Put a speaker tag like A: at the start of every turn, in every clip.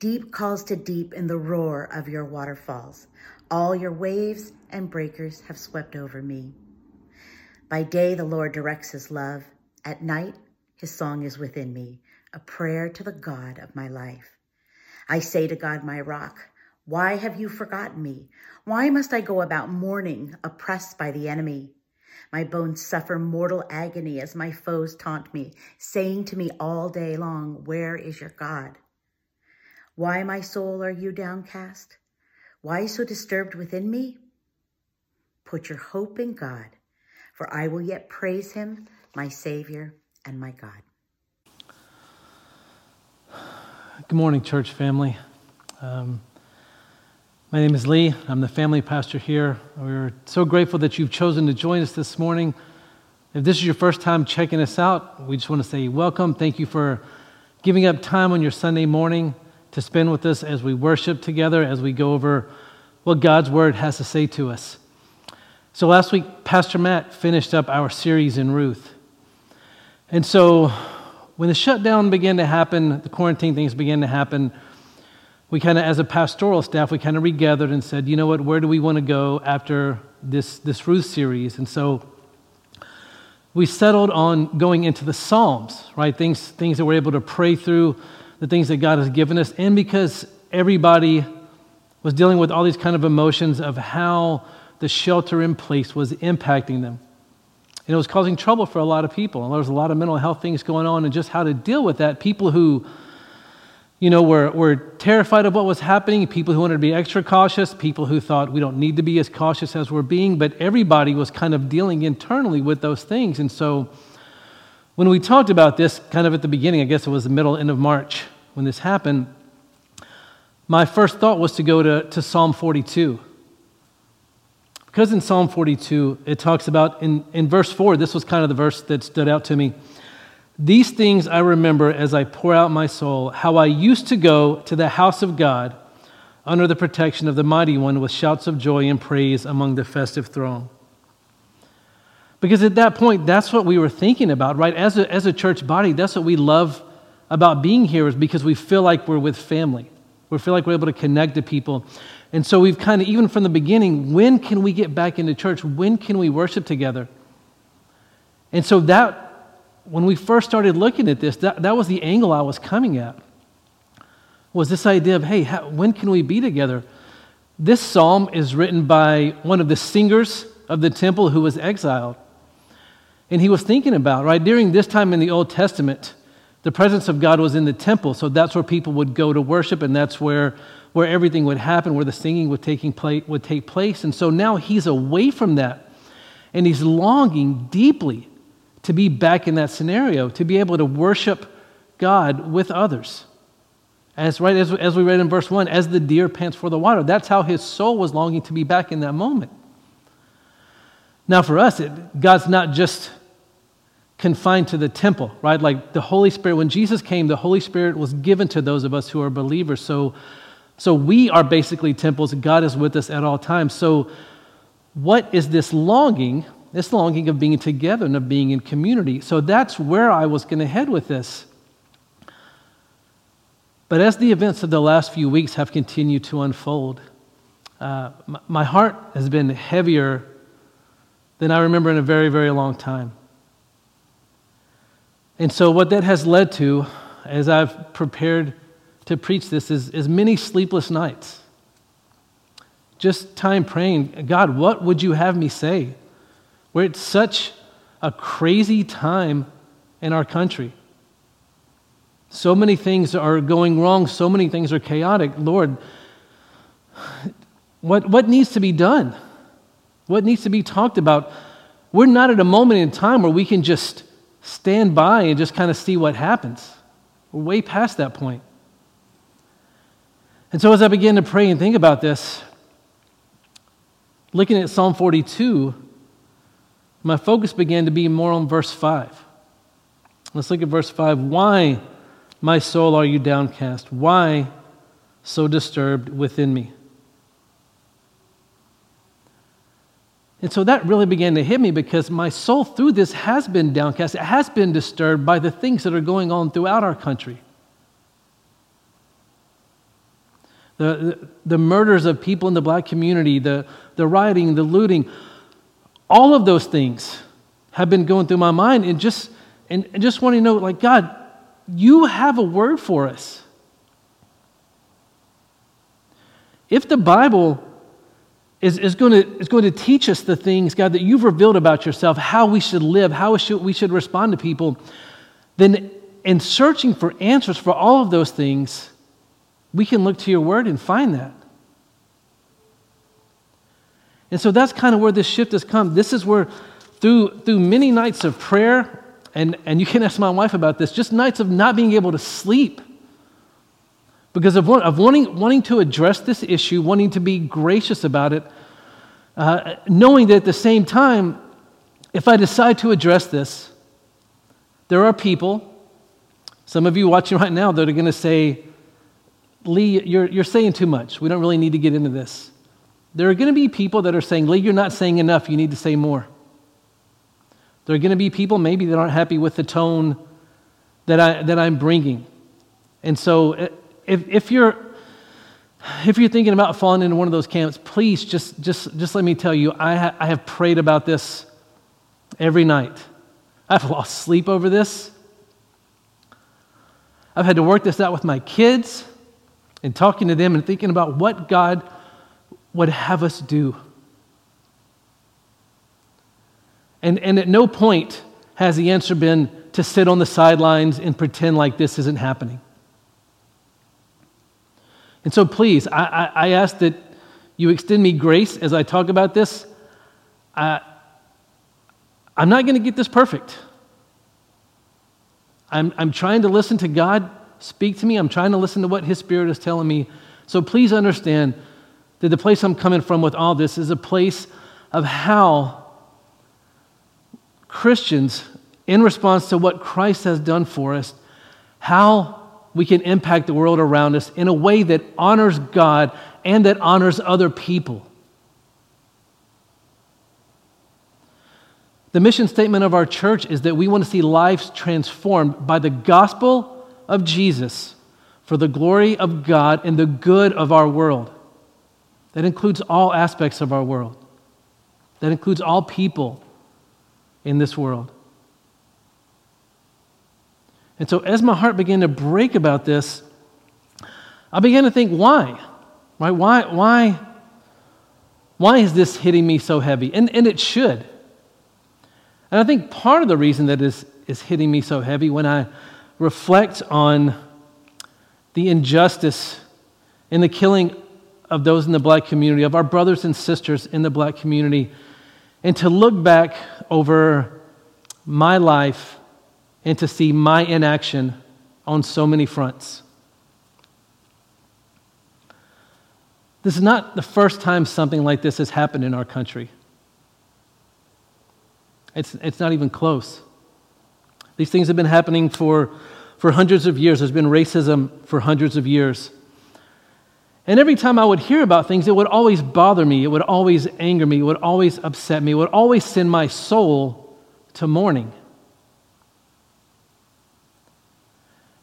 A: Deep calls to deep in the roar of your waterfalls. All your waves and breakers have swept over me. By day, the Lord directs his love. At night, his song is within me, a prayer to the God of my life. I say to God, my rock, why have you forgotten me? Why must I go about mourning, oppressed by the enemy? My bones suffer mortal agony as my foes taunt me, saying to me all day long, Where is your God? Why, my soul, are you downcast? Why so disturbed within me? Put your hope in God, for I will yet praise him, my Savior and my God.
B: Good morning, church family. Um, my name is Lee. I'm the family pastor here. We're so grateful that you've chosen to join us this morning. If this is your first time checking us out, we just want to say welcome. Thank you for giving up time on your Sunday morning to spend with us as we worship together, as we go over what God's Word has to say to us. So last week, Pastor Matt finished up our series in Ruth. And so when the shutdown began to happen, the quarantine things began to happen, we kind of, as a pastoral staff, we kind of regathered and said, you know what, where do we want to go after this, this Ruth series? And so we settled on going into the Psalms, right? Things, things that we're able to pray through the things that God has given us, and because everybody was dealing with all these kind of emotions of how the shelter in place was impacting them. And it was causing trouble for a lot of people. And there was a lot of mental health things going on, and just how to deal with that. People who, you know, were, were terrified of what was happening, people who wanted to be extra cautious, people who thought we don't need to be as cautious as we're being, but everybody was kind of dealing internally with those things. And so, when we talked about this kind of at the beginning, I guess it was the middle, end of March when this happened, my first thought was to go to, to Psalm 42. Because in Psalm 42, it talks about, in, in verse 4, this was kind of the verse that stood out to me. These things I remember as I pour out my soul, how I used to go to the house of God under the protection of the Mighty One with shouts of joy and praise among the festive throng. Because at that point, that's what we were thinking about, right? As a, as a church body, that's what we love about being here, is because we feel like we're with family. We feel like we're able to connect to people. And so we've kind of, even from the beginning, when can we get back into church? When can we worship together? And so that, when we first started looking at this, that, that was the angle I was coming at. Was this idea of, hey, how, when can we be together? This psalm is written by one of the singers of the temple who was exiled. And he was thinking about, right, during this time in the Old Testament, the presence of God was in the temple, so that's where people would go to worship, and that's where, where everything would happen, where the singing would, taking place, would take place. And so now he's away from that, and he's longing deeply to be back in that scenario, to be able to worship God with others. As, right, as, as we read in verse 1, as the deer pants for the water. That's how his soul was longing to be back in that moment. Now, for us, it, God's not just confined to the temple, right? Like the Holy Spirit, when Jesus came, the Holy Spirit was given to those of us who are believers. So, so we are basically temples. God is with us at all times. So, what is this longing? This longing of being together and of being in community. So, that's where I was going to head with this. But as the events of the last few weeks have continued to unfold, uh, my heart has been heavier than I remember in a very, very long time. And so, what that has led to, as I've prepared to preach this, is, is many sleepless nights. just time praying, God, what would you have me say? We're at such a crazy time in our country. So many things are going wrong, so many things are chaotic. Lord, what, what needs to be done? What needs to be talked about? We're not at a moment in time where we can just stand by and just kind of see what happens. We're way past that point. And so, as I began to pray and think about this, looking at Psalm 42, my focus began to be more on verse 5. Let's look at verse 5. Why, my soul, are you downcast? Why so disturbed within me? And so that really began to hit me because my soul through this has been downcast. It has been disturbed by the things that are going on throughout our country. The, the, murders of people in the black community, the, the rioting, the looting, all of those things have been going through my mind and just, and, and just wanting to know, like, God, you have a word for us. If the Bible is, is, going to, is going to teach us the things, God, that you've revealed about yourself, how we should live, how we should, we should respond to people, then in searching for answers for all of those things, we can look to your word and find that. And so that's kind of where this shift has come. This is where, through, through many nights of prayer, and, and you can ask my wife about this, just nights of not being able to sleep because of, of wanting, wanting to address this issue, wanting to be gracious about it, uh, knowing that at the same time, if I decide to address this, there are people, some of you watching right now, that are going to say, Lee, you're, you're saying too much. We don't really need to get into this. There are going to be people that are saying, Lee, you're not saying enough. You need to say more. There are going to be people maybe that aren't happy with the tone that, I, that I'm bringing. And so uh, if, if you're if you're thinking about falling into one of those camps, please just, just, just let me tell you, I, ha- I have prayed about this every night. I've lost sleep over this. I've had to work this out with my kids and talking to them and thinking about what God would have us do. And, and at no point has the answer been to sit on the sidelines and pretend like this isn't happening. And so, please, I, I, I ask that you extend me grace as I talk about this. I, I'm not going to get this perfect. I'm, I'm trying to listen to God speak to me. I'm trying to listen to what His Spirit is telling me. So please understand that the place I'm coming from with all this is a place of how Christians, in response to what Christ has done for us, how we can impact the world around us in a way that honors God and that honors other people. The mission statement of our church is that we want to see lives transformed by the gospel of Jesus for the glory of God and the good of our world. That includes all aspects of our world, that includes all people in this world. And so, as my heart began to break about this, I began to think, why? Why, why, why, why is this hitting me so heavy? And, and it should. And I think part of the reason that is, is hitting me so heavy when I reflect on the injustice in the killing of those in the black community, of our brothers and sisters in the black community, and to look back over my life and to see my inaction on so many fronts. This is not the first time something like this has happened in our country. It's, it's not even close. These things have been happening for, for hundreds of years. There's been racism for hundreds of years. And every time I would hear about things, it would always bother me. It would always anger me. It would always upset me. It would always send my soul to mourning.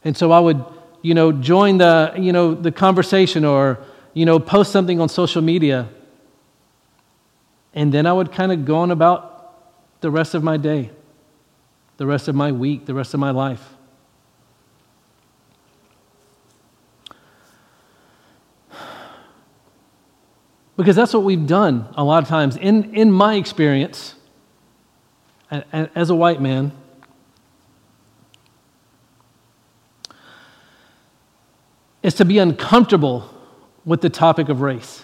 B: And so I would, you know, join the, you know, the conversation or, you know, post something on social media. And then I would kind of go on about the rest of my day, the rest of my week, the rest of my life. Because that's what we've done a lot of times. In, in my experience, as a white man, is to be uncomfortable with the topic of race.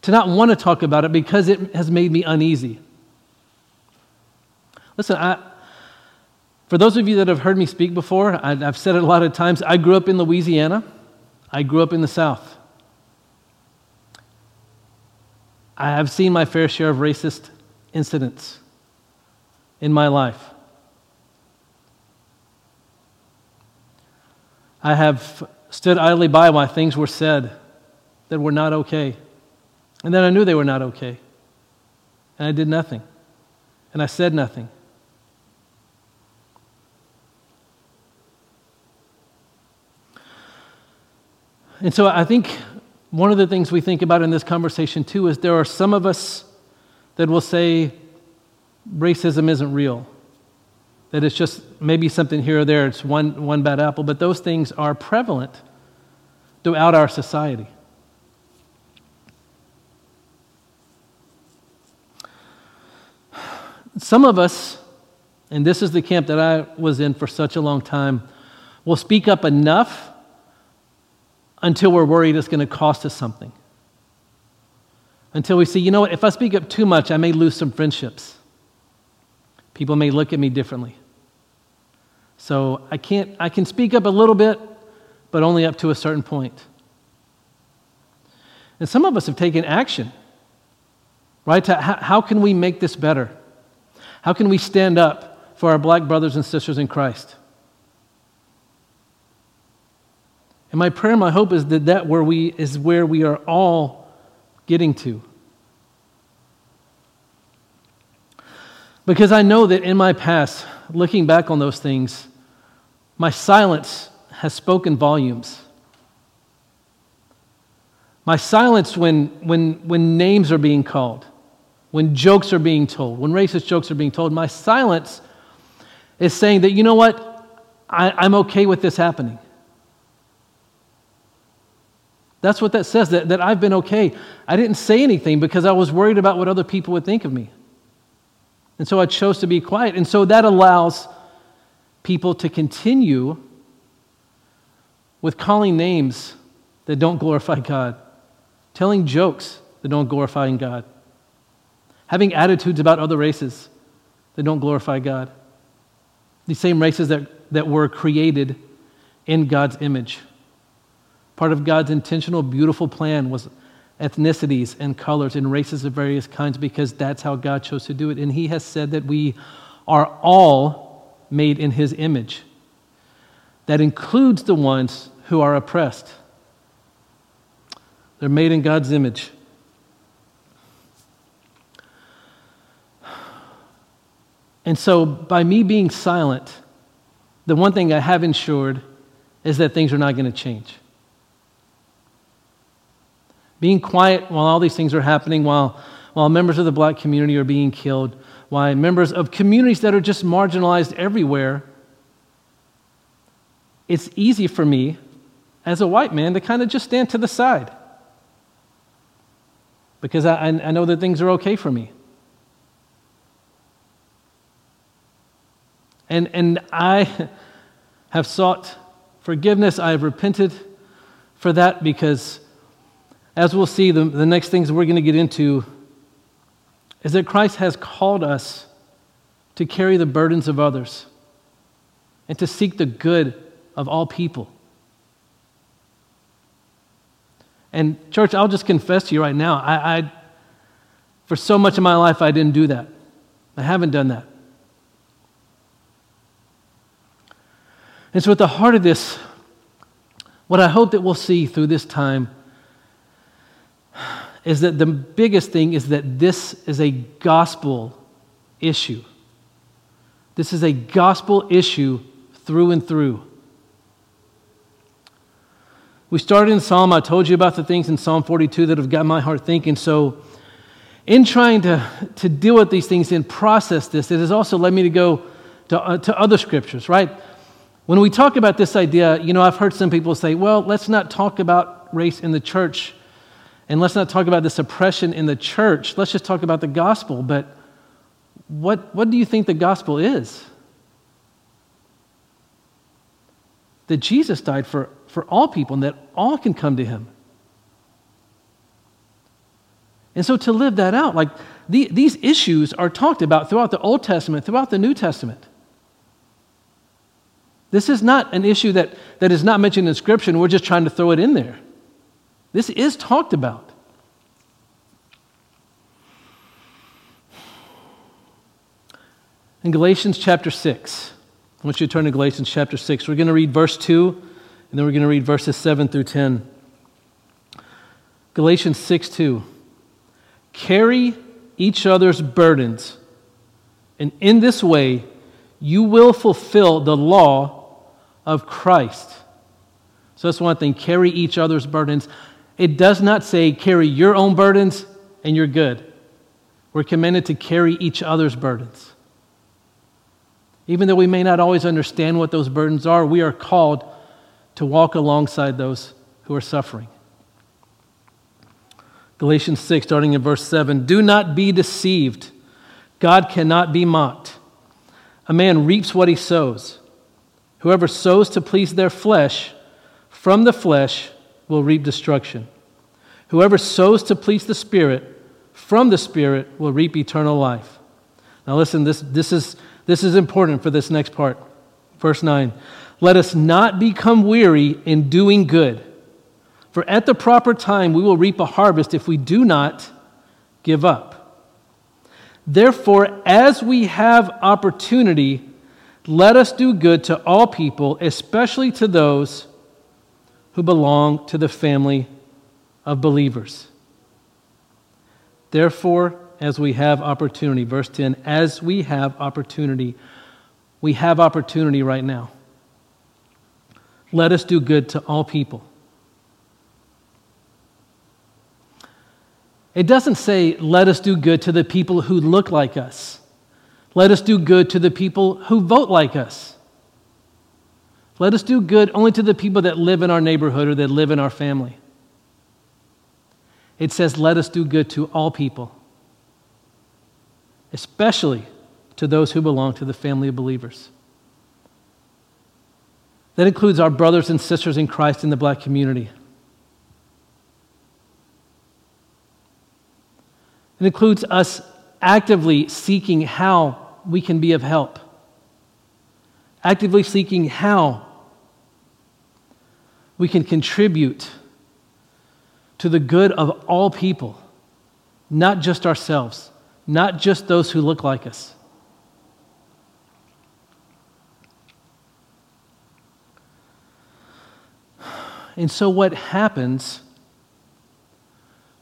B: To not want to talk about it because it has made me uneasy. Listen, I, for those of you that have heard me speak before, I, I've said it a lot of times. I grew up in Louisiana, I grew up in the South. I have seen my fair share of racist incidents in my life. I have stood idly by while things were said that were not okay. And then I knew they were not okay. And I did nothing. And I said nothing. And so I think one of the things we think about in this conversation too is there are some of us that will say racism isn't real that it's just maybe something here or there, it's one, one bad apple, but those things are prevalent throughout our society. Some of us, and this is the camp that I was in for such a long time, will speak up enough until we're worried it's going to cost us something. Until we see, you know what, if I speak up too much, I may lose some friendships. People may look at me differently. So I can't I can speak up a little bit, but only up to a certain point. And some of us have taken action. Right? How can we make this better? How can we stand up for our black brothers and sisters in Christ? And my prayer, my hope is that that where we is where we are all getting to. Because I know that in my past, looking back on those things, my silence has spoken volumes. My silence when, when, when names are being called, when jokes are being told, when racist jokes are being told, my silence is saying that, you know what, I, I'm okay with this happening. That's what that says, that, that I've been okay. I didn't say anything because I was worried about what other people would think of me. And so I chose to be quiet. And so that allows people to continue with calling names that don't glorify God, telling jokes that don't glorify God, having attitudes about other races that don't glorify God. These same races that, that were created in God's image. Part of God's intentional, beautiful plan was ethnicities and colors and races of various kinds because that's how God chose to do it. And He has said that we are all made in his image. That includes the ones who are oppressed. They're made in God's image. And so, by me being silent, the one thing I have ensured is that things are not going to change. Being quiet while all these things are happening, while, while members of the black community are being killed, why members of communities that are just marginalized everywhere, it's easy for me as a white man to kind of just stand to the side because I, I know that things are okay for me. And, and I have sought forgiveness. I have repented for that because, as we'll see, the, the next things we're going to get into is that Christ has called us to carry the burdens of others and to seek the good of all people. And, church, I'll just confess to you right now, I, I, for so much of my life, I didn't do that. I haven't done that. And so, at the heart of this, what I hope that we'll see through this time is that the biggest thing is that this is a gospel issue. This is a gospel issue through and through. We started in Psalm. I told you about the things in Psalm 42 that have got my heart thinking. So, in trying to, to deal with these things and process this, it has also led me to go to, uh, to other scriptures, right? When we talk about this idea, you know, I've heard some people say, well, let's not talk about race in the church And let's not talk about this oppression in the church. Let's just talk about the gospel. But what, what do you think the gospel is? That Jesus died for, for all people and that all can come to him. And so to live that out, like the, these issues are talked about throughout the Old Testament, throughout the New Testament. This is not an issue that, that is not mentioned in Scripture, and we're just trying to throw it in there. This is talked about. In Galatians chapter 6, I want you to turn to Galatians chapter 6. We're going to read verse 2, and then we're going to read verses 7 through 10. Galatians 6 2. Carry each other's burdens, and in this way you will fulfill the law of Christ. So that's one thing carry each other's burdens. It does not say carry your own burdens and you're good. We're commanded to carry each other's burdens. Even though we may not always understand what those burdens are, we are called to walk alongside those who are suffering. Galatians 6, starting in verse 7 Do not be deceived. God cannot be mocked. A man reaps what he sows. Whoever sows to please their flesh, from the flesh will reap destruction. Whoever sows to please the Spirit, from the Spirit will reap eternal life. Now, listen, this, this, is, this is important for this next part. Verse 9 Let us not become weary in doing good. For at the proper time we will reap a harvest if we do not give up. Therefore, as we have opportunity, let us do good to all people, especially to those who belong to the family of believers. Therefore, as we have opportunity, verse 10, as we have opportunity, we have opportunity right now. Let us do good to all people It doesn't say, let us do good to the people who look like us. Let us do good to the people who vote like us. Let us do good only to the people that live in our neighborhood or that live in our family. It says, let us do good to all people, especially to those who belong to the family of believers. That includes our brothers and sisters in Christ in the black community. It includes us actively seeking how we can be of help, actively seeking how we can contribute to the good of all people, not just ourselves, not just those who look like us. And so, what happens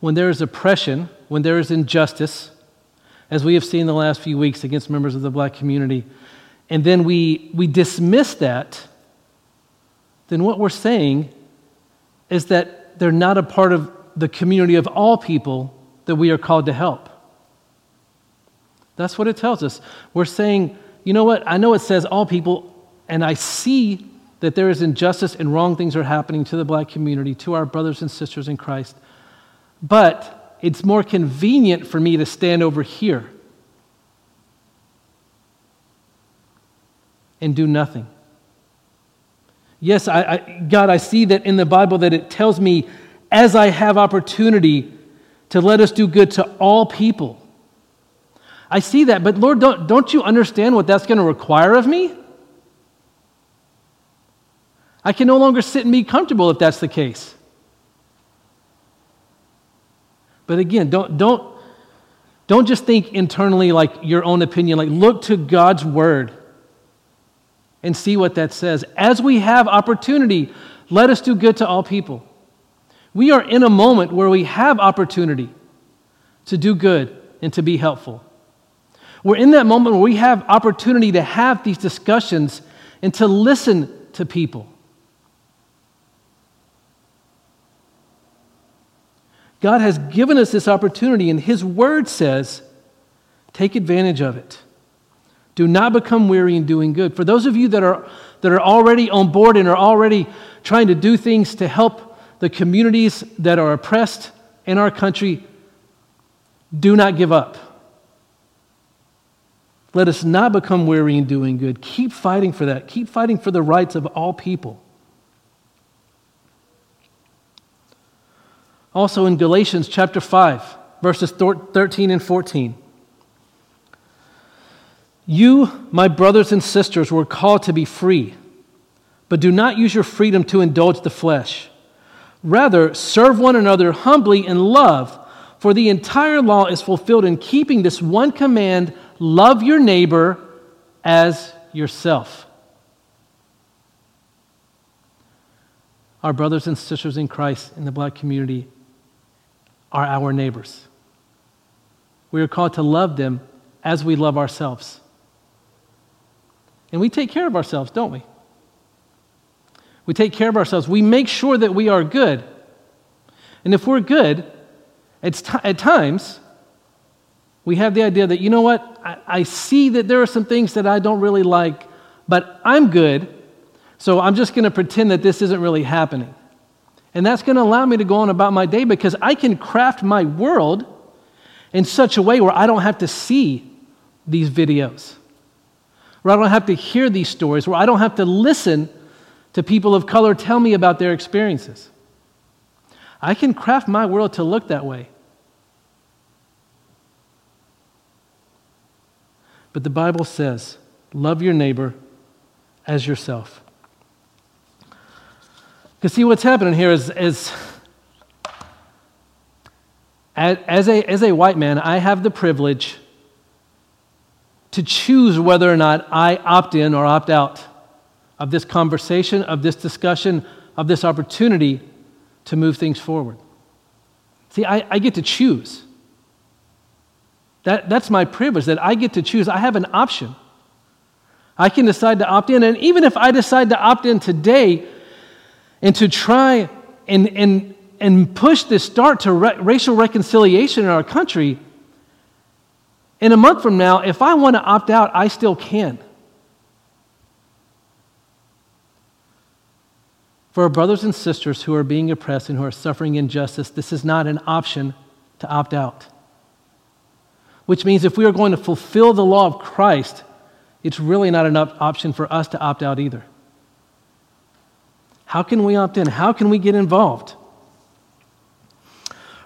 B: when there is oppression? when there is injustice, as we have seen the last few weeks against members of the black community, and then we, we dismiss that, then what we're saying is that they're not a part of the community of all people that we are called to help. That's what it tells us. We're saying, you know what? I know it says all people, and I see that there is injustice and wrong things are happening to the black community, to our brothers and sisters in Christ. But it's more convenient for me to stand over here and do nothing. Yes, I, I, God, I see that in the Bible that it tells me as I have opportunity to let us do good to all people. I see that, but Lord, don't, don't you understand what that's going to require of me? I can no longer sit and be comfortable if that's the case. But again, don't, don't, don't just think internally like your own opinion. Like, look to God's word and see what that says. As we have opportunity, let us do good to all people. We are in a moment where we have opportunity to do good and to be helpful. We're in that moment where we have opportunity to have these discussions and to listen to people. God has given us this opportunity, and His Word says, take advantage of it. Do not become weary in doing good. For those of you that are, that are already on board and are already trying to do things to help the communities that are oppressed in our country do not give up. Let us not become weary in doing good. Keep fighting for that. Keep fighting for the rights of all people. Also in Galatians chapter 5, verses 13 and 14. You, my brothers and sisters, were called to be free, but do not use your freedom to indulge the flesh. Rather, serve one another humbly in love, for the entire law is fulfilled in keeping this one command love your neighbor as yourself. Our brothers and sisters in Christ in the black community are our neighbors. We are called to love them as we love ourselves. And we take care of ourselves, don't we? We take care of ourselves. We make sure that we are good. And if we're good, it's t- at times, we have the idea that, you know what, I, I see that there are some things that I don't really like, but I'm good, so I'm just going to pretend that this isn't really happening. And that's going to allow me to go on about my day because I can craft my world in such a way where I don't have to see these videos, where I don't have to hear these stories, where I don't have to listen to people of color tell me about their experiences. I can craft my world to look that way. But the Bible says, love your neighbor as yourself. Because, see, what's happening here is, is as, a, as a white man, I have the privilege to choose whether or not I opt in or opt out of this conversation, of this discussion, of this opportunity to move things forward. See, I, I get to choose. That, that's my privilege, that I get to choose. I have an option. I can decide to opt in. And even if I decide to opt in today, and to try and, and, and push this start to re- racial reconciliation in our country, in a month from now, if I want to opt out, I still can. For our brothers and sisters who are being oppressed and who are suffering injustice, this is not an option to opt out. Which means if we are going to fulfill the law of Christ, it's really not an option for us to opt out either. How can we opt in? How can we get involved?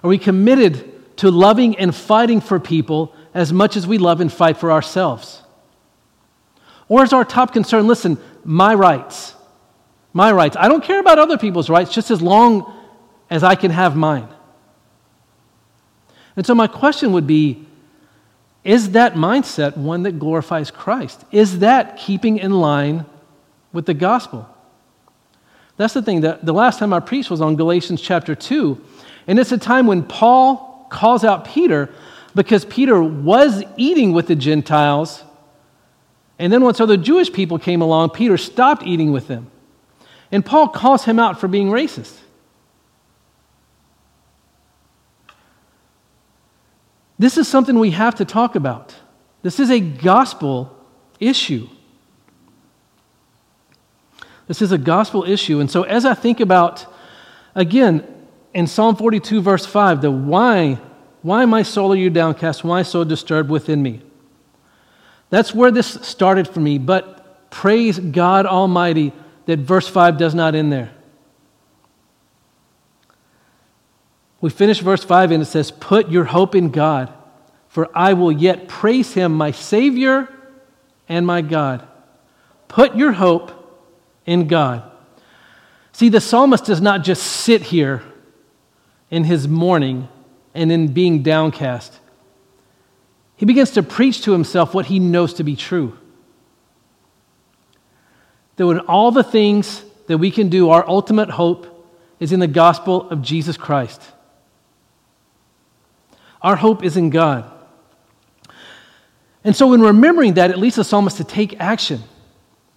B: Are we committed to loving and fighting for people as much as we love and fight for ourselves? Or is our top concern, listen, my rights? My rights. I don't care about other people's rights just as long as I can have mine. And so, my question would be is that mindset one that glorifies Christ? Is that keeping in line with the gospel? That's the thing. That the last time I preached was on Galatians chapter 2. And it's a time when Paul calls out Peter because Peter was eating with the Gentiles. And then once other Jewish people came along, Peter stopped eating with them. And Paul calls him out for being racist. This is something we have to talk about. This is a gospel issue. This is a gospel issue. And so, as I think about, again, in Psalm 42, verse 5, the why, why, my soul, are you downcast? Why so disturbed within me? That's where this started for me. But praise God Almighty that verse 5 does not end there. We finish verse 5 and it says, Put your hope in God, for I will yet praise him, my Savior and my God. Put your hope in God. See, the psalmist does not just sit here in his mourning and in being downcast. He begins to preach to himself what he knows to be true. That in all the things that we can do, our ultimate hope is in the gospel of Jesus Christ. Our hope is in God. And so, in remembering that, it leads the psalmist to take action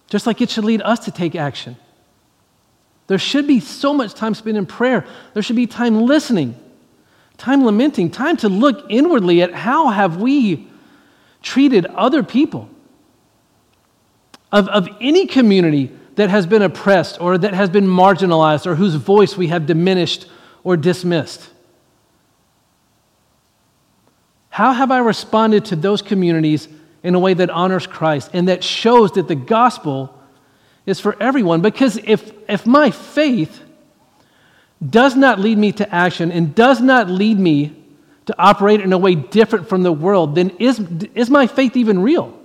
B: just like it should lead us to take action. There should be so much time spent in prayer. There should be time listening, time lamenting, time to look inwardly at how have we treated other people of, of any community that has been oppressed or that has been marginalized or whose voice we have diminished or dismissed. How have I responded to those communities in a way that honors Christ and that shows that the gospel is for everyone? Because if, if my faith does not lead me to action and does not lead me to operate in a way different from the world, then is, is my faith even real?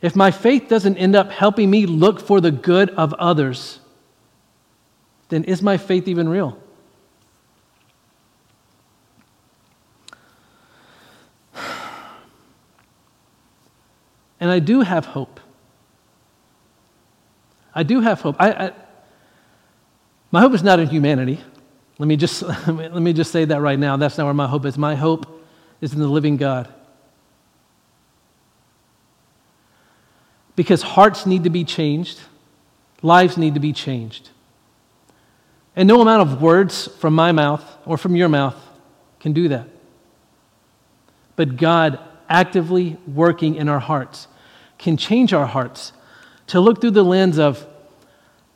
B: If my faith doesn't end up helping me look for the good of others, then is my faith even real? And I do have hope. I do have hope. I, I, my hope is not in humanity. Let me, just, let me just say that right now. That's not where my hope is. My hope is in the living God. Because hearts need to be changed, lives need to be changed. And no amount of words from my mouth or from your mouth can do that. But God actively working in our hearts can change our hearts to look through the lens of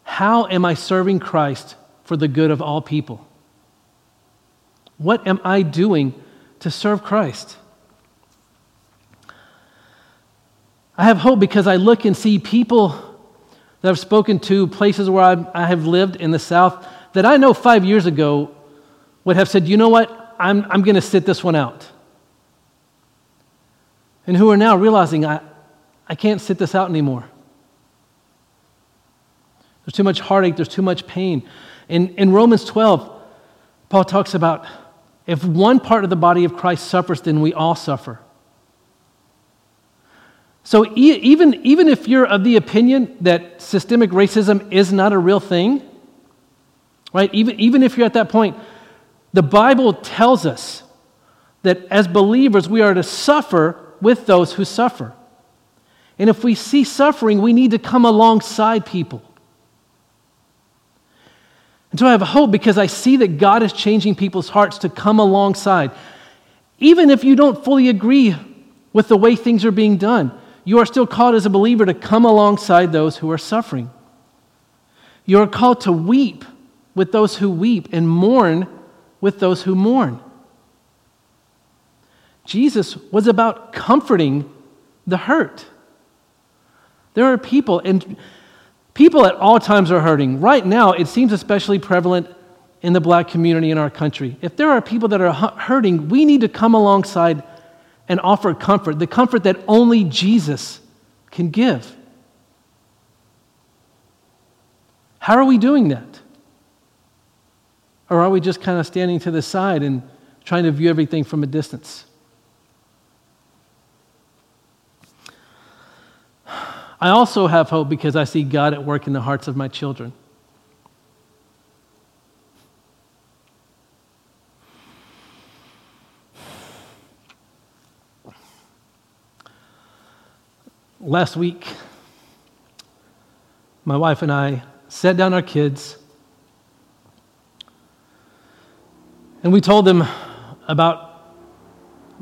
B: how am I serving Christ for the good of all people? What am I doing to serve Christ? I have hope because I look and see people that I've spoken to, places where I've, I have lived in the South, that I know five years ago would have said, you know what, I'm, I'm going to sit this one out. And who are now realizing, I, I can't sit this out anymore. There's too much heartache, there's too much pain. In, in Romans 12, Paul talks about if one part of the body of Christ suffers, then we all suffer. So even, even if you're of the opinion that systemic racism is not a real thing, right? Even, even if you're at that point, the Bible tells us that as believers, we are to suffer with those who suffer. And if we see suffering, we need to come alongside people. And so I have hope because I see that God is changing people's hearts to come alongside. Even if you don't fully agree with the way things are being done, you are still called as a believer to come alongside those who are suffering. You are called to weep with those who weep and mourn with those who mourn. Jesus was about comforting the hurt. There are people, and people at all times are hurting. Right now, it seems especially prevalent in the black community in our country. If there are people that are hurting, we need to come alongside and offer comfort, the comfort that only Jesus can give. How are we doing that? Or are we just kind of standing to the side and trying to view everything from a distance? I also have hope because I see God at work in the hearts of my children. last week, my wife and I sat down our kids and we told them about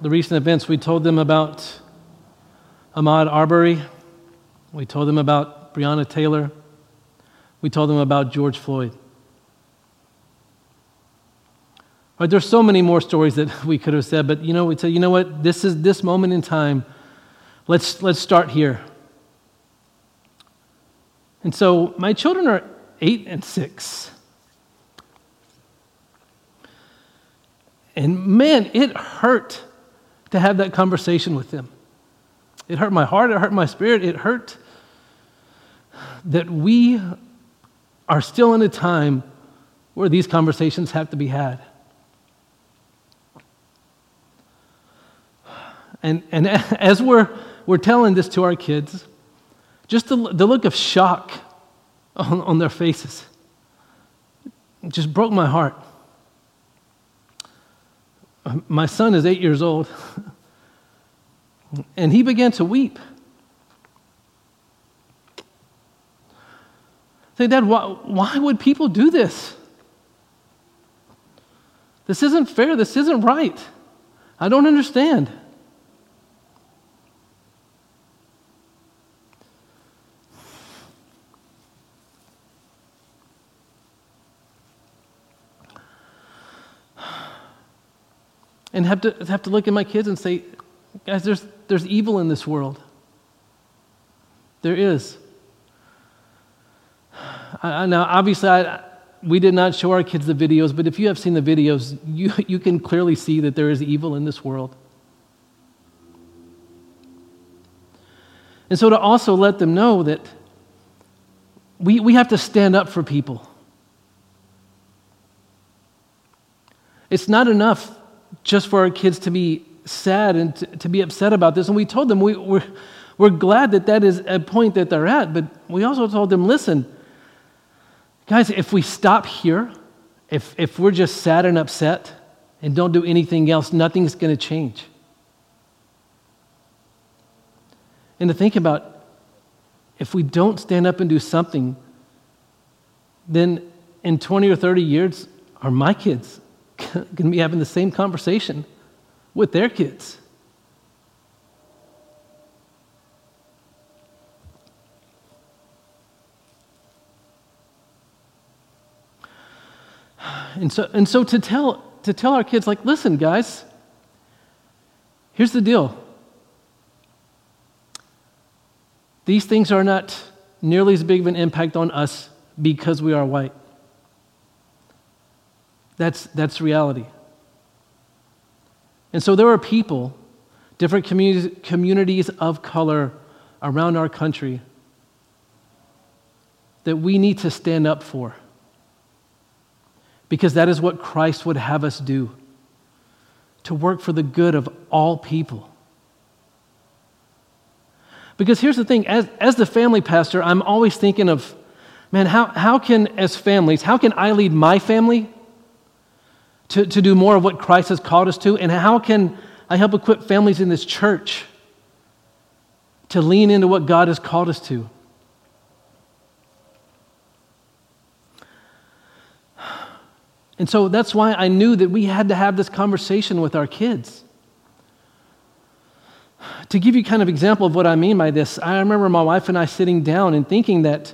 B: the recent events. We told them about Ahmaud Arbery. We told them about Breonna Taylor. We told them about George Floyd. Right, there's so many more stories that we could have said, but you know, we said, you know what? This is this moment in time Let's, let's start here. And so my children are eight and six. And man, it hurt to have that conversation with them. It hurt my heart, it hurt my spirit, it hurt that we are still in a time where these conversations have to be had. And, and as we're we're telling this to our kids, just the, the look of shock on, on their faces just broke my heart. My son is eight years old, and he began to weep. Say, Dad, why, why would people do this? This isn't fair. This isn't right. I don't understand. and have to, have to look at my kids and say, guys, there's, there's evil in this world. There is. I, now, obviously, I, we did not show our kids the videos, but if you have seen the videos, you, you can clearly see that there is evil in this world. And so to also let them know that we, we have to stand up for people. It's not enough just for our kids to be sad and to, to be upset about this. And we told them we, we're, we're glad that that is a point that they're at, but we also told them listen, guys, if we stop here, if, if we're just sad and upset and don't do anything else, nothing's going to change. And to think about if we don't stand up and do something, then in 20 or 30 years, are my kids going to be having the same conversation with their kids? And so, and so to, tell, to tell our kids, like, listen, guys, here's the deal These things are not nearly as big of an impact on us because we are white. That's, that's reality. And so there are people, different communities, communities of color around our country that we need to stand up for. Because that is what Christ would have us do to work for the good of all people. Because here's the thing as, as the family pastor, I'm always thinking of, man, how, how can, as families, how can I lead my family to, to do more of what Christ has called us to? And how can I help equip families in this church to lean into what God has called us to? And so that's why I knew that we had to have this conversation with our kids to give you kind of example of what I mean by this, I remember my wife and I sitting down and thinking that,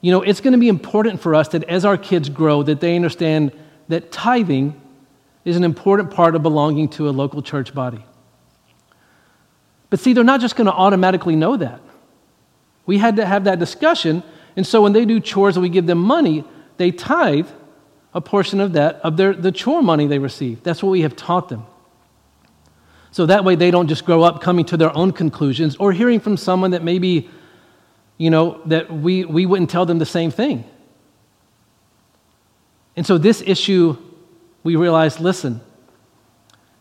B: you know, it's going to be important for us that as our kids grow, that they understand that tithing is an important part of belonging to a local church body. But see, they're not just going to automatically know that. We had to have that discussion, and so when they do chores and we give them money, they tithe a portion of that, of their, the chore money they receive. That's what we have taught them. So that way they don't just grow up coming to their own conclusions or hearing from someone that maybe, you know, that we, we wouldn't tell them the same thing. And so this issue, we realized listen,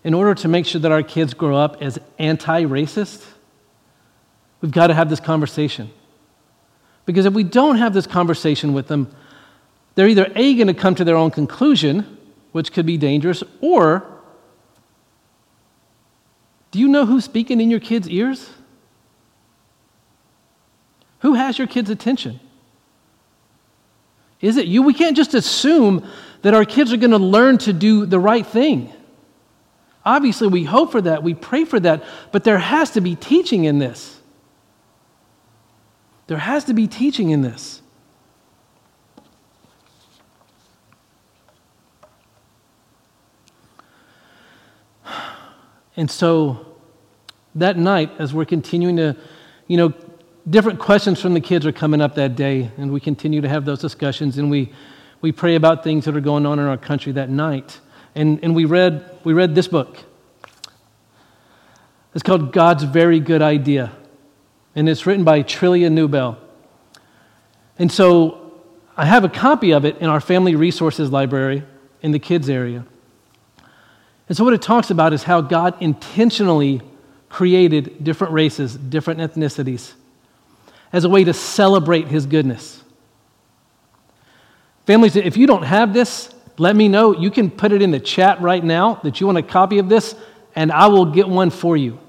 B: in order to make sure that our kids grow up as anti racist, we've got to have this conversation. Because if we don't have this conversation with them, they're either A, going to come to their own conclusion, which could be dangerous, or do you know who's speaking in your kids' ears? Who has your kids' attention? Is it you? We can't just assume that our kids are going to learn to do the right thing. Obviously, we hope for that, we pray for that, but there has to be teaching in this. There has to be teaching in this. And so that night, as we're continuing to, you know, different questions from the kids are coming up that day, and we continue to have those discussions, and we, we pray about things that are going on in our country that night. And, and we, read, we read this book. It's called God's Very Good Idea, and it's written by Trillia Newbell. And so I have a copy of it in our family resources library in the kids area. And so, what it talks about is how God intentionally created different races, different ethnicities, as a way to celebrate His goodness. Families, if you don't have this, let me know. You can put it in the chat right now that you want a copy of this, and I will get one for you.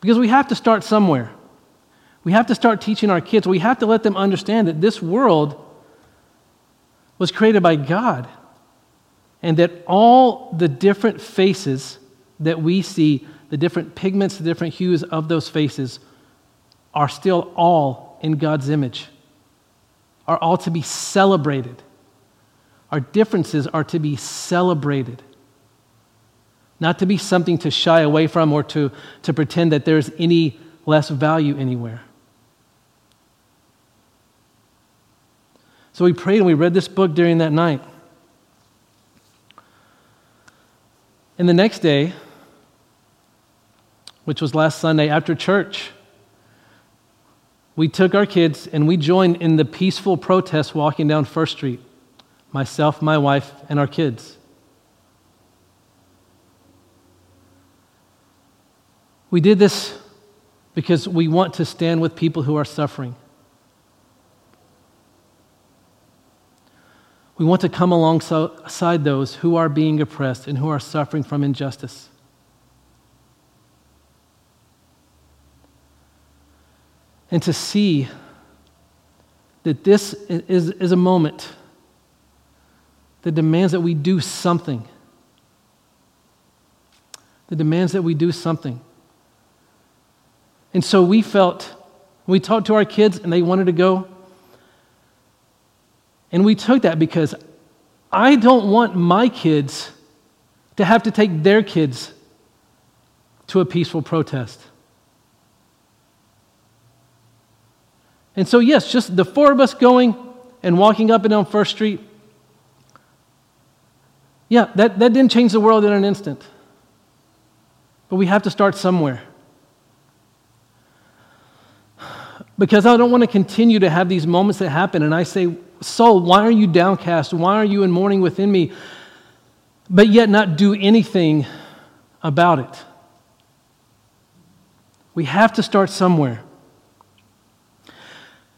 B: Because we have to start somewhere. We have to start teaching our kids. We have to let them understand that this world was created by God and that all the different faces that we see, the different pigments, the different hues of those faces, are still all in God's image, are all to be celebrated. Our differences are to be celebrated. not to be something to shy away from or to, to pretend that there's any less value anywhere. So we prayed and we read this book during that night. And the next day, which was last Sunday after church, we took our kids and we joined in the peaceful protest walking down First Street. Myself, my wife, and our kids. We did this because we want to stand with people who are suffering. We want to come alongside those who are being oppressed and who are suffering from injustice. And to see that this is, is a moment that demands that we do something. That demands that we do something. And so we felt, we talked to our kids and they wanted to go. And we took that because I don't want my kids to have to take their kids to a peaceful protest. And so, yes, just the four of us going and walking up and down First Street, yeah, that, that didn't change the world in an instant. But we have to start somewhere. Because I don't want to continue to have these moments that happen, and I say, Soul, why are you downcast? Why are you in mourning within me? But yet not do anything about it. We have to start somewhere.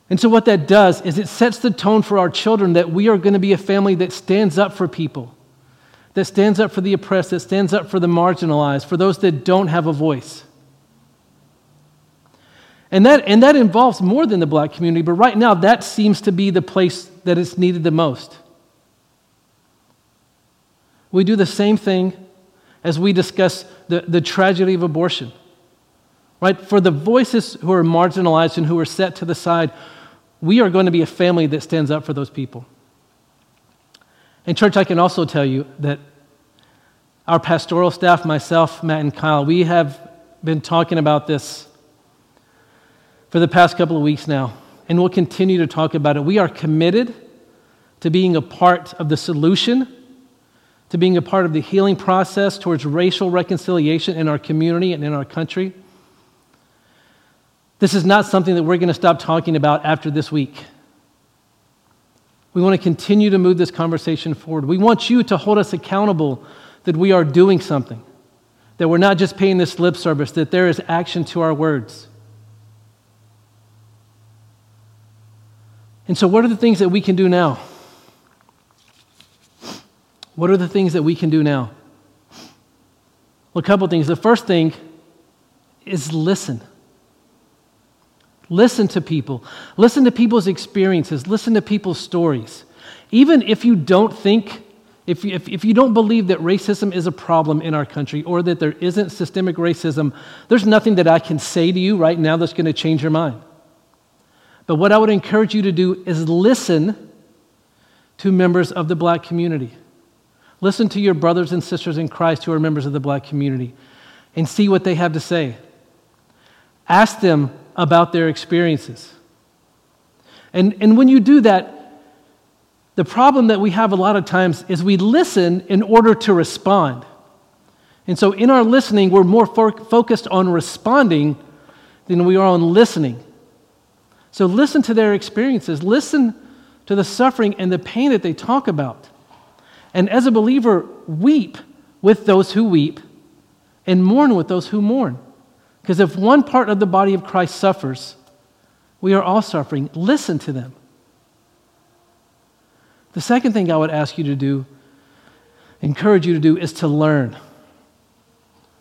B: And so, what that does is it sets the tone for our children that we are going to be a family that stands up for people, that stands up for the oppressed, that stands up for the marginalized, for those that don't have a voice. And that, and that involves more than the black community, but right now that seems to be the place that it's needed the most. We do the same thing as we discuss the, the tragedy of abortion. Right? For the voices who are marginalized and who are set to the side, we are going to be a family that stands up for those people. And, church, I can also tell you that our pastoral staff, myself, Matt, and Kyle, we have been talking about this for the past couple of weeks now, and we'll continue to talk about it. We are committed to being a part of the solution, to being a part of the healing process towards racial reconciliation in our community and in our country. This is not something that we're going to stop talking about after this week. We want to continue to move this conversation forward. We want you to hold us accountable that we are doing something, that we're not just paying this lip service, that there is action to our words. And so, what are the things that we can do now? What are the things that we can do now? Well, a couple things. The first thing is listen. Listen to people. Listen to people's experiences. Listen to people's stories. Even if you don't think, if you, if, if you don't believe that racism is a problem in our country or that there isn't systemic racism, there's nothing that I can say to you right now that's going to change your mind. But what I would encourage you to do is listen to members of the black community. Listen to your brothers and sisters in Christ who are members of the black community and see what they have to say. Ask them about their experiences. And, and when you do that, the problem that we have a lot of times is we listen in order to respond. And so in our listening, we're more focused on responding than we are on listening. So listen to their experiences, listen to the suffering and the pain that they talk about. And as a believer, weep with those who weep and mourn with those who mourn. Because if one part of the body of Christ suffers, we are all suffering. Listen to them. The second thing I would ask you to do, encourage you to do, is to learn.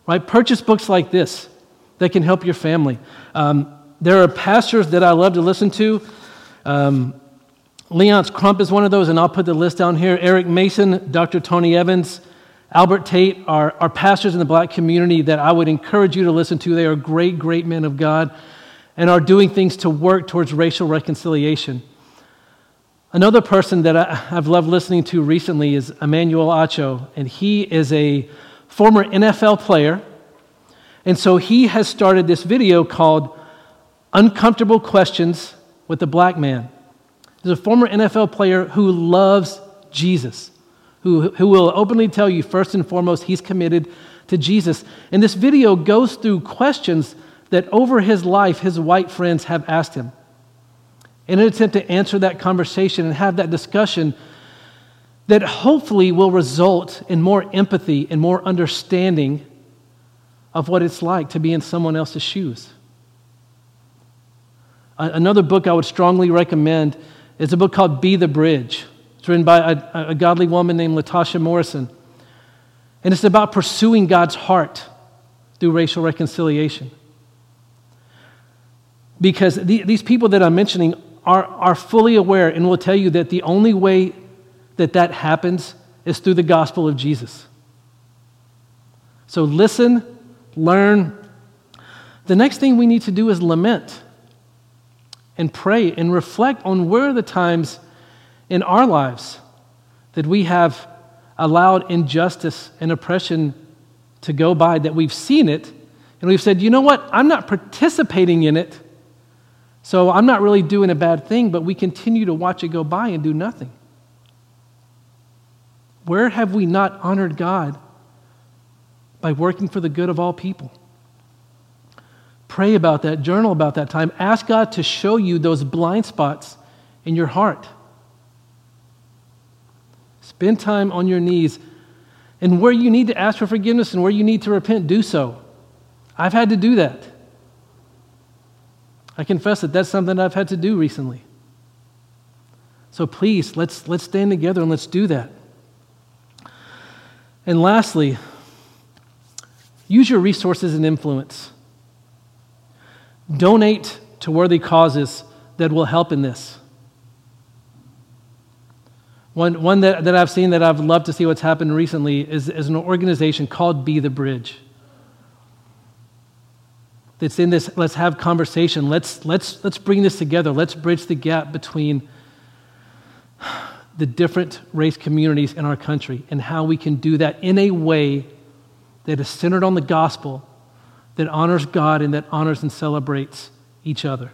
B: Right? Purchase books like this that can help your family. Um, there are pastors that I love to listen to. Um, Leonce Crump is one of those, and I'll put the list down here. Eric Mason, Dr. Tony Evans, Albert Tate are, are pastors in the black community that I would encourage you to listen to. They are great, great men of God and are doing things to work towards racial reconciliation. Another person that I, have loved listening to recently is Emmanuel Acho, and he is a former NFL player. And so he has started this video called Uncomfortable Questions with a Black Man. He's a former NFL player who loves Jesus, who, who will openly tell you, first and foremost, he's committed to Jesus. And this video goes through questions that over his life his white friends have asked him. In an attempt to answer that conversation and have that discussion that hopefully will result in more empathy and more understanding of what it's like to be in someone else's shoes. Another book I would strongly recommend is a book called Be the Bridge. It's written by a, a godly woman named Latasha Morrison. And it's about pursuing God's heart through racial reconciliation. Because the, these people that I'm mentioning are, are fully aware and will tell you that the only way that that happens is through the gospel of Jesus. So listen, learn. The next thing we need to do is lament and pray and reflect on where the times in our lives that we have allowed injustice and oppression to go by, that we've seen it, and we've said, you know what, I'm not participating in it, so I'm not really doing a bad thing, but we continue to watch it go by and do nothing. Where have we not honored God by working for the good of all people? Pray about that, journal about that time. Ask God to show you those blind spots in your heart. Spend time on your knees. And where you need to ask for forgiveness and where you need to repent, do so. I've had to do that. I confess that that's something I've had to do recently. So please, let's, let's stand together and let's do that. And lastly, use your resources and influence. Donate to worthy causes that will help in this. One, one that, that I've seen that I've loved to see what's happened recently is, is an organization called Be the Bridge. That's in this, let's have conversation. Let's, let's, let's bring this together. Let's bridge the gap between the different race communities in our country and how we can do that in a way that is centered on the gospel that honors God and that honors and celebrates each other.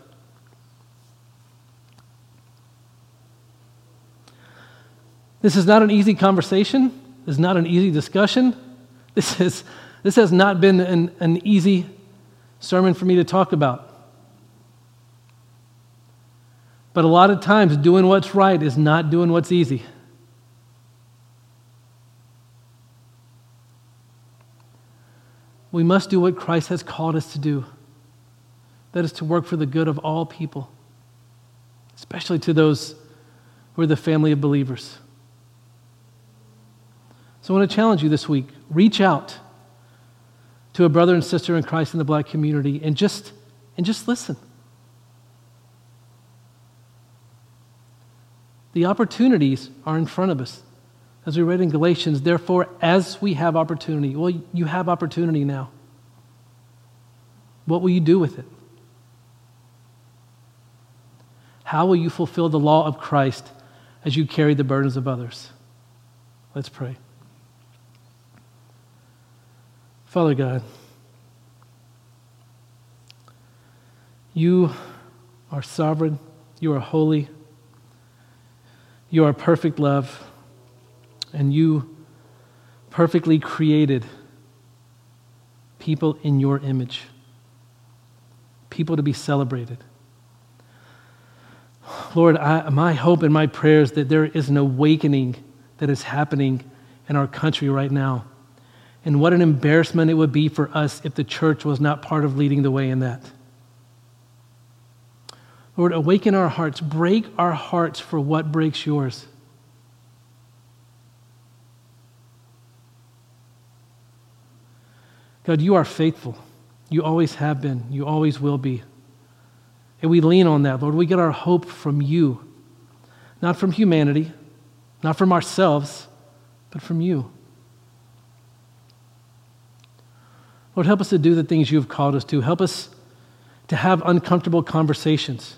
B: This is not an easy conversation. This is not an easy discussion. This, is, this has not been an, an easy sermon for me to talk about. But a lot of times, doing what's right is not doing what's easy. We must do what Christ has called us to do that is to work for the good of all people, especially to those who are the family of believers. So I want to challenge you this week reach out to a brother and sister in Christ in the black community and just, and just listen. The opportunities are in front of us. As we read in Galatians, therefore, as we have opportunity, well, you have opportunity now. What will you do with it? How will you fulfill the law of Christ as you carry the burdens of others? Let's pray. Father God, you are sovereign, you are holy, you are perfect love and you perfectly created people in your image, people to be celebrated. Lord, I, my hope and my prayer is that there is an awakening that is happening in our country right now. And what an embarrassment it would be for us if the church was not part of leading the way in that. Lord, awaken our hearts, break our hearts for what breaks yours. God, you are faithful. You always have been. You always will be. And we lean on that, Lord. We get our hope from you, not from humanity, not from ourselves, but from you. Lord, help us to do the things you have called us to. Help us to have uncomfortable conversations.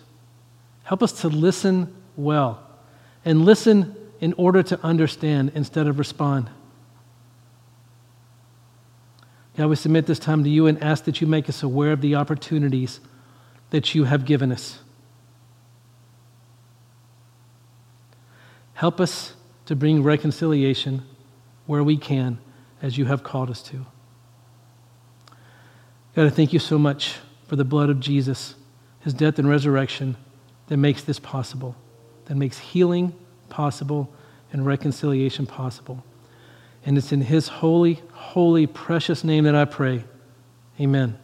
B: Help us to listen well and listen in order to understand instead of respond. God, we submit this time to you and ask that you make us aware of the opportunities that you have given us. Help us to bring reconciliation where we can as you have called us to. God, I thank you so much for the blood of Jesus, his death and resurrection that makes this possible, that makes healing possible and reconciliation possible. And it's in his holy, holy, precious name that I pray. Amen.